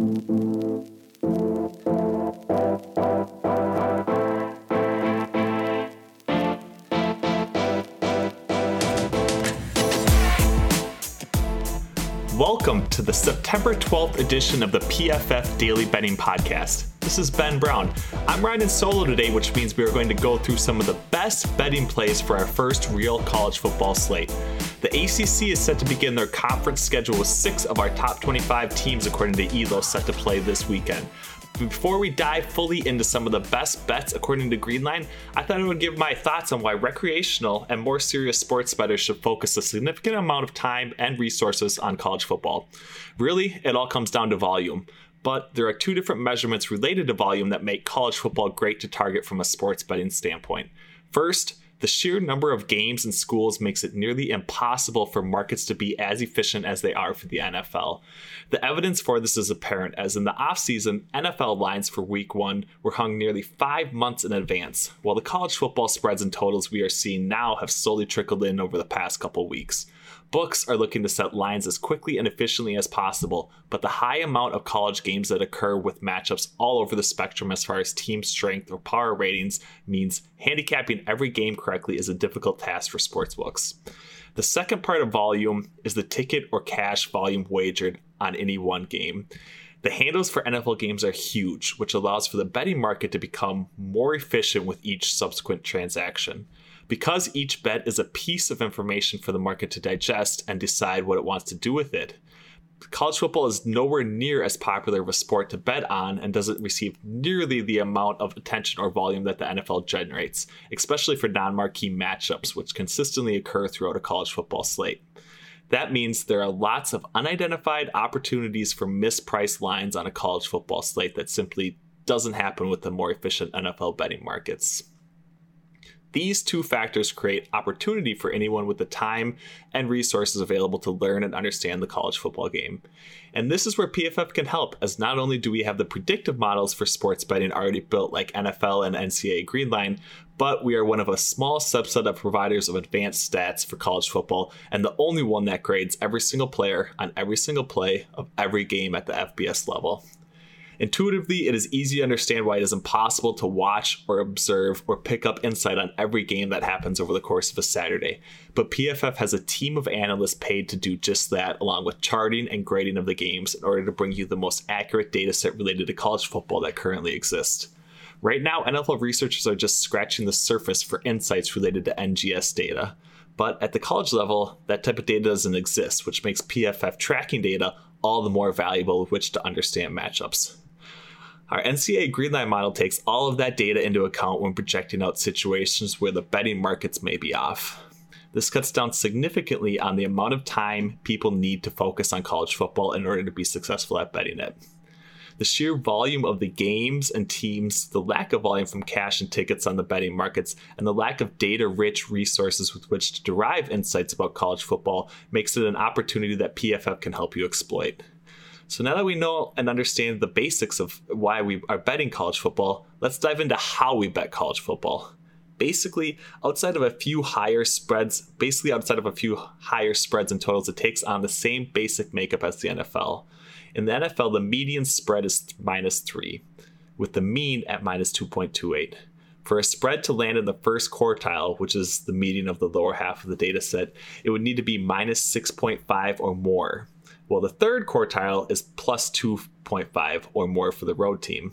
Welcome to the September 12th edition of the PFF Daily Betting Podcast. This is Ben Brown. I'm riding solo today, which means we are going to go through some of the best betting plays for our first real college football slate. The ACC is set to begin their conference schedule with six of our top 25 teams, according to ELO, set to play this weekend before we dive fully into some of the best bets according to Greenline, I thought I would give my thoughts on why recreational and more serious sports bettors should focus a significant amount of time and resources on college football. Really, it all comes down to volume. But there are two different measurements related to volume that make college football great to target from a sports betting standpoint. First, the sheer number of games and schools makes it nearly impossible for markets to be as efficient as they are for the NFL. The evidence for this is apparent as in the offseason, NFL lines for week one were hung nearly five months in advance, while the college football spreads and totals we are seeing now have slowly trickled in over the past couple weeks. Books are looking to set lines as quickly and efficiently as possible, but the high amount of college games that occur with matchups all over the spectrum as far as team strength or power ratings means handicapping every game correctly is a difficult task for sportsbooks. The second part of volume is the ticket or cash volume wagered on any one game. The handles for NFL games are huge, which allows for the betting market to become more efficient with each subsequent transaction. Because each bet is a piece of information for the market to digest and decide what it wants to do with it, college football is nowhere near as popular of a sport to bet on and doesn't receive nearly the amount of attention or volume that the NFL generates, especially for non marquee matchups, which consistently occur throughout a college football slate. That means there are lots of unidentified opportunities for mispriced lines on a college football slate that simply doesn't happen with the more efficient NFL betting markets. These two factors create opportunity for anyone with the time and resources available to learn and understand the college football game. And this is where PFF can help, as not only do we have the predictive models for sports betting already built like NFL and NCAA Greenline, but we are one of a small subset of providers of advanced stats for college football, and the only one that grades every single player on every single play of every game at the FBS level. Intuitively, it is easy to understand why it is impossible to watch or observe or pick up insight on every game that happens over the course of a Saturday. But PFF has a team of analysts paid to do just that, along with charting and grading of the games in order to bring you the most accurate data set related to college football that currently exists. Right now, NFL researchers are just scratching the surface for insights related to NGS data. But at the college level, that type of data doesn't exist, which makes PFF tracking data all the more valuable with which to understand matchups. Our NCAA Greenline model takes all of that data into account when projecting out situations where the betting markets may be off. This cuts down significantly on the amount of time people need to focus on college football in order to be successful at betting it. The sheer volume of the games and teams, the lack of volume from cash and tickets on the betting markets, and the lack of data rich resources with which to derive insights about college football makes it an opportunity that PFF can help you exploit. So now that we know and understand the basics of why we are betting college football, let's dive into how we bet college football. Basically, outside of a few higher spreads, basically outside of a few higher spreads and totals, it takes on the same basic makeup as the NFL. In the NFL, the median spread is minus three, with the mean at minus 2.28. For a spread to land in the first quartile, which is the median of the lower half of the data set, it would need to be minus 6.5 or more. Well, the third quartile is plus 2.5 or more for the road team.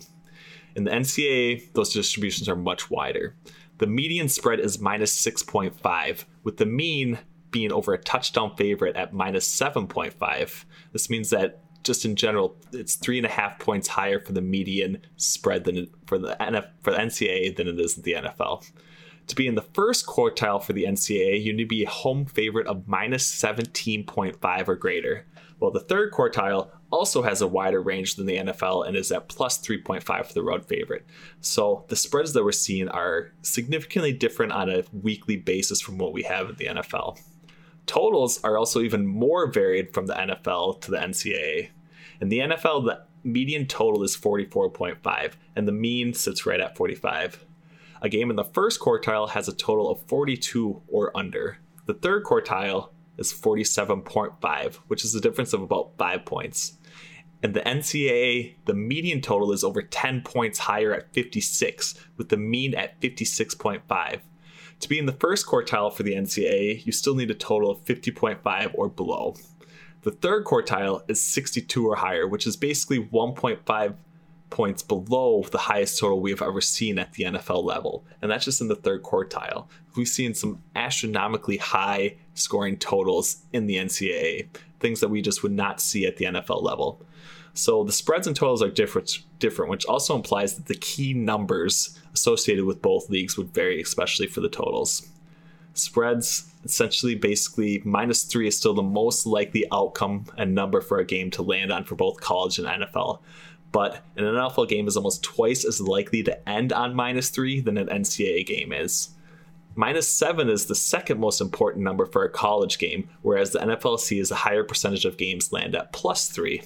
In the NCAA, those distributions are much wider. The median spread is minus 6.5, with the mean being over a touchdown favorite at minus 7.5. This means that just in general, it's three and a half points higher for the median spread than for the NF, for the NCAA than it is in the NFL. To be in the first quartile for the NCAA, you need to be a home favorite of minus 17.5 or greater. While the third quartile also has a wider range than the NFL and is at plus 3.5 for the road favorite. So the spreads that we're seeing are significantly different on a weekly basis from what we have in the NFL. Totals are also even more varied from the NFL to the NCAA. In the NFL, the median total is 44.5, and the mean sits right at 45. A game in the first quartile has a total of 42 or under. The third quartile is 47.5, which is a difference of about five points. In the NCAA, the median total is over 10 points higher at 56, with the mean at 56.5. To be in the first quartile for the NCAA, you still need a total of 50.5 or below. The third quartile is 62 or higher, which is basically 1.5 points below the highest total we have ever seen at the NFL level. And that's just in the third quartile. We've seen some astronomically high scoring totals in the NCAA, things that we just would not see at the NFL level. So the spreads and totals are different, different, which also implies that the key numbers associated with both leagues would vary, especially for the totals. Spreads essentially basically minus three is still the most likely outcome and number for a game to land on for both college and NFL. But an NFL game is almost twice as likely to end on minus three than an NCAA game is. Minus seven is the second most important number for a college game, whereas the NFL sees a higher percentage of games land at plus three.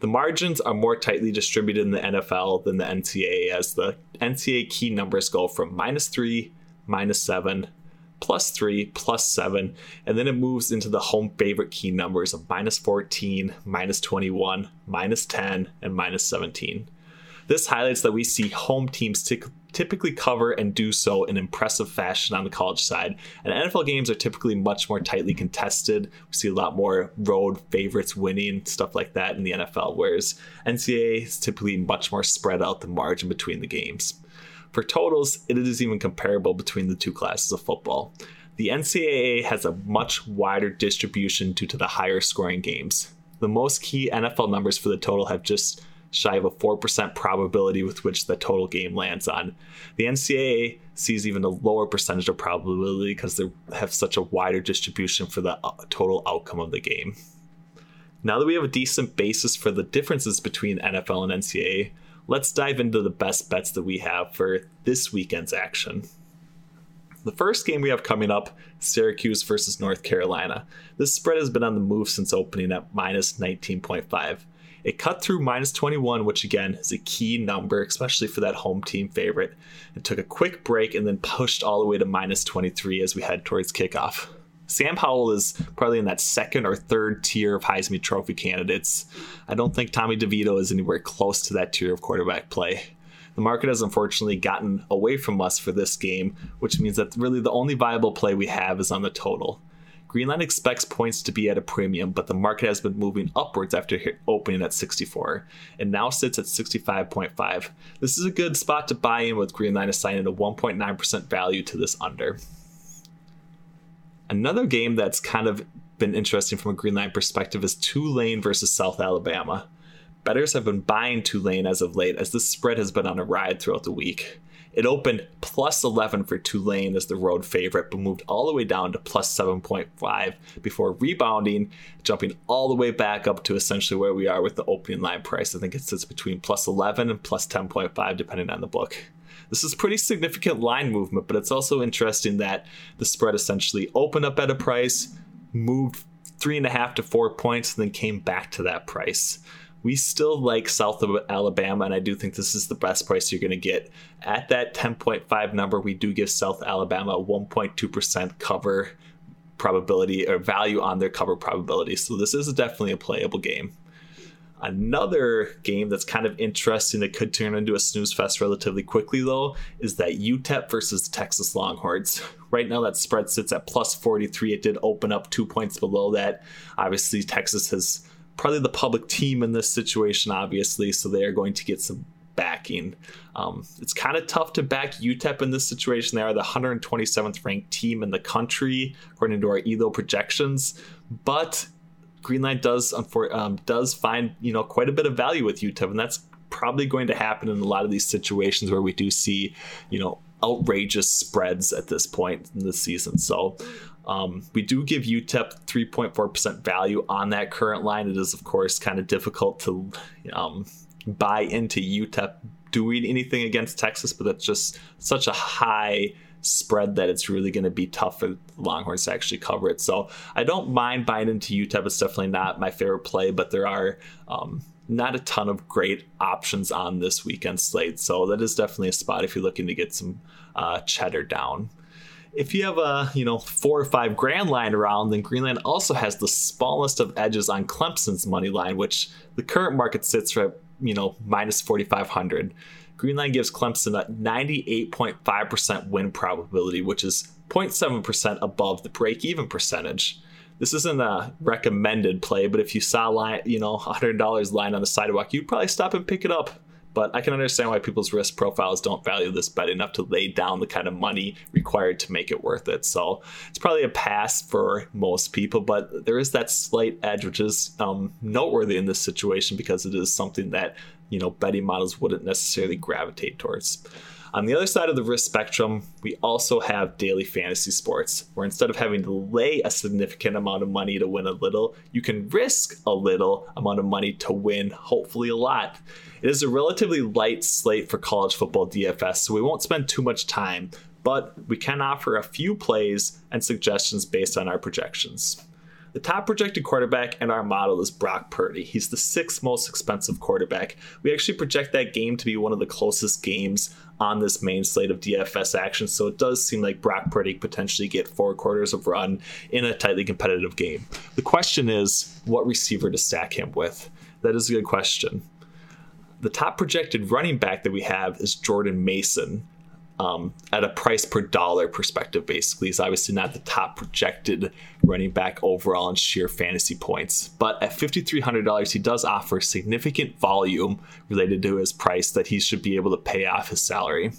The margins are more tightly distributed in the NFL than the NCAA, as the NCAA key numbers go from minus three, minus seven, plus three, plus seven, and then it moves into the home favorite key numbers of minus 14, minus 21, minus 10, and minus 17. This highlights that we see home teams t- typically cover and do so in impressive fashion on the college side. And NFL games are typically much more tightly contested. We see a lot more road favorites winning, stuff like that in the NFL, whereas NCAA is typically much more spread out the margin between the games. For totals, it is even comparable between the two classes of football. The NCAA has a much wider distribution due to the higher scoring games. The most key NFL numbers for the total have just shy of a 4% probability with which the total game lands on. The NCAA sees even a lower percentage of probability because they have such a wider distribution for the uh, total outcome of the game. Now that we have a decent basis for the differences between NFL and NCAA, let's dive into the best bets that we have for this weekend's action. The first game we have coming up Syracuse versus North Carolina. This spread has been on the move since opening at minus 19.5. It cut through minus 21, which again is a key number, especially for that home team favorite. It took a quick break and then pushed all the way to minus 23 as we head towards kickoff. Sam Howell is probably in that second or third tier of Heisman Trophy candidates. I don't think Tommy DeVito is anywhere close to that tier of quarterback play. The market has unfortunately gotten away from us for this game, which means that really the only viable play we have is on the total. Greenline expects points to be at a premium, but the market has been moving upwards after opening at 64 and now sits at 65.5. This is a good spot to buy in with Greenline assigning a 1.9% value to this under. Another game that's kind of been interesting from a Greenline perspective is Tulane versus South Alabama. Bettors have been buying Tulane as of late as this spread has been on a ride throughout the week. It opened plus 11 for Tulane as the road favorite, but moved all the way down to plus 7.5 before rebounding, jumping all the way back up to essentially where we are with the opening line price. I think it sits between plus 11 and plus 10.5, depending on the book. This is pretty significant line movement, but it's also interesting that the spread essentially opened up at a price, moved three and a half to four points, and then came back to that price we still like south of Alabama, and I do think this is the best price you're going to get. At that 10.5 number, we do give South Alabama 1.2% cover probability or value on their cover probability. So this is definitely a playable game. Another game that's kind of interesting that could turn into a snooze fest relatively quickly, though, is that UTEP versus Texas Longhorns. Right now, that spread sits at plus 43. It did open up two points below that. Obviously, Texas has probably the public team in this situation, obviously, so they are going to get some backing. Um, it's kind of tough to back UTEP in this situation. They are the 127th ranked team in the country, according to our ELO projections, but Greenline does um, does find you know quite a bit of value with UTEP, and that's probably going to happen in a lot of these situations where we do see you know outrageous spreads at this point in the season. So um, we do give UTEP 3.4% value on that current line. It is, of course, kind of difficult to um, buy into UTEP doing anything against Texas, but that's just such a high spread that it's really going to be tough for Longhorns to actually cover it. So I don't mind buying into UTEP. It's definitely not my favorite play, but there are um, not a ton of great options on this weekend slate. So that is definitely a spot if you're looking to get some uh, cheddar down if you have a you know four or five grand lying around, then Greenline also has the smallest of edges on Clemson's money line, which the current market sits at you know minus forty five hundred. Greenline gives Clemson a ninety eight point five percent win probability, which is 0.7 percent above the break even percentage. This isn't a recommended play, but if you saw a line, you know, hundred dollars lying on the sidewalk, you'd probably stop and pick it up but I can understand why people's risk profiles don't value this bet enough to lay down the kind of money required to make it worth it. So it's probably a pass for most people, but there is that slight edge, which is um, noteworthy in this situation because it is something that you know betting models wouldn't necessarily gravitate towards. On the other side of the risk spectrum, we also have daily fantasy sports, where instead of having to lay a significant amount of money to win a little, you can risk a little amount of money to win, hopefully, a lot. It is a relatively light slate for college football DFS, so we won't spend too much time, but we can offer a few plays and suggestions based on our projections. The top projected quarterback in our model is Brock Purdy. He's the sixth most expensive quarterback. We actually project that game to be one of the closest games on this main slate of DFS action, so it does seem like Brock Purdy potentially get four quarters of run in a tightly competitive game. The question is, what receiver to stack him with? That is a good question. The top projected running back that we have is Jordan Mason um, at a price per dollar perspective, basically, is obviously not the top projected running back overall in sheer fantasy points. But at $5,300, he does offer significant volume related to his price that he should be able to pay off his salary.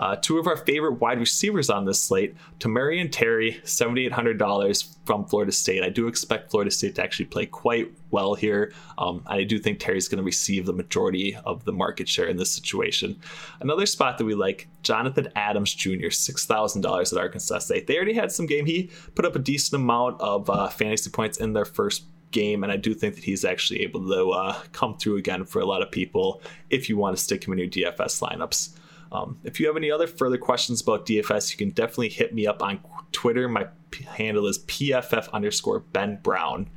Uh, two of our favorite wide receivers on this slate, Tamorrion Terry, $7,800 from Florida State. I do expect Florida State to actually play quite well here. Um, I do think Terry's going to receive the majority of the market share in this situation. Another spot that we like, Jonathan Adams Jr., $6,000 at Arkansas State. They already had some game. He put up a decent amount of uh, fantasy points in their first game, and I do think that he's actually able to uh, come through again for a lot of people if you want to stick him in your DFS lineups. Um, if you have any other further questions about DFS, you can definitely hit me up on Twitter. My handle is PFF underscore Ben Brown.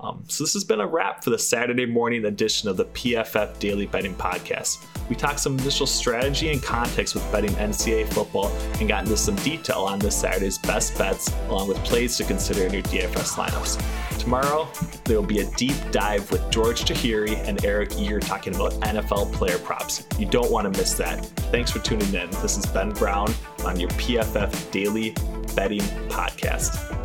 Um, so this has been a wrap for the Saturday morning edition of the PFF Daily Betting Podcast. We talked some initial strategy and context with betting NCAA football and got into some detail on this Saturday's best bets, along with plays to consider in your DFS lineups. Tomorrow, there will be a deep dive with George Chahrouri and Eric Eager talking about NFL player props. You don't want to miss that. Thanks for tuning in. This is Ben Brown on your PFF Daily Betting Podcast.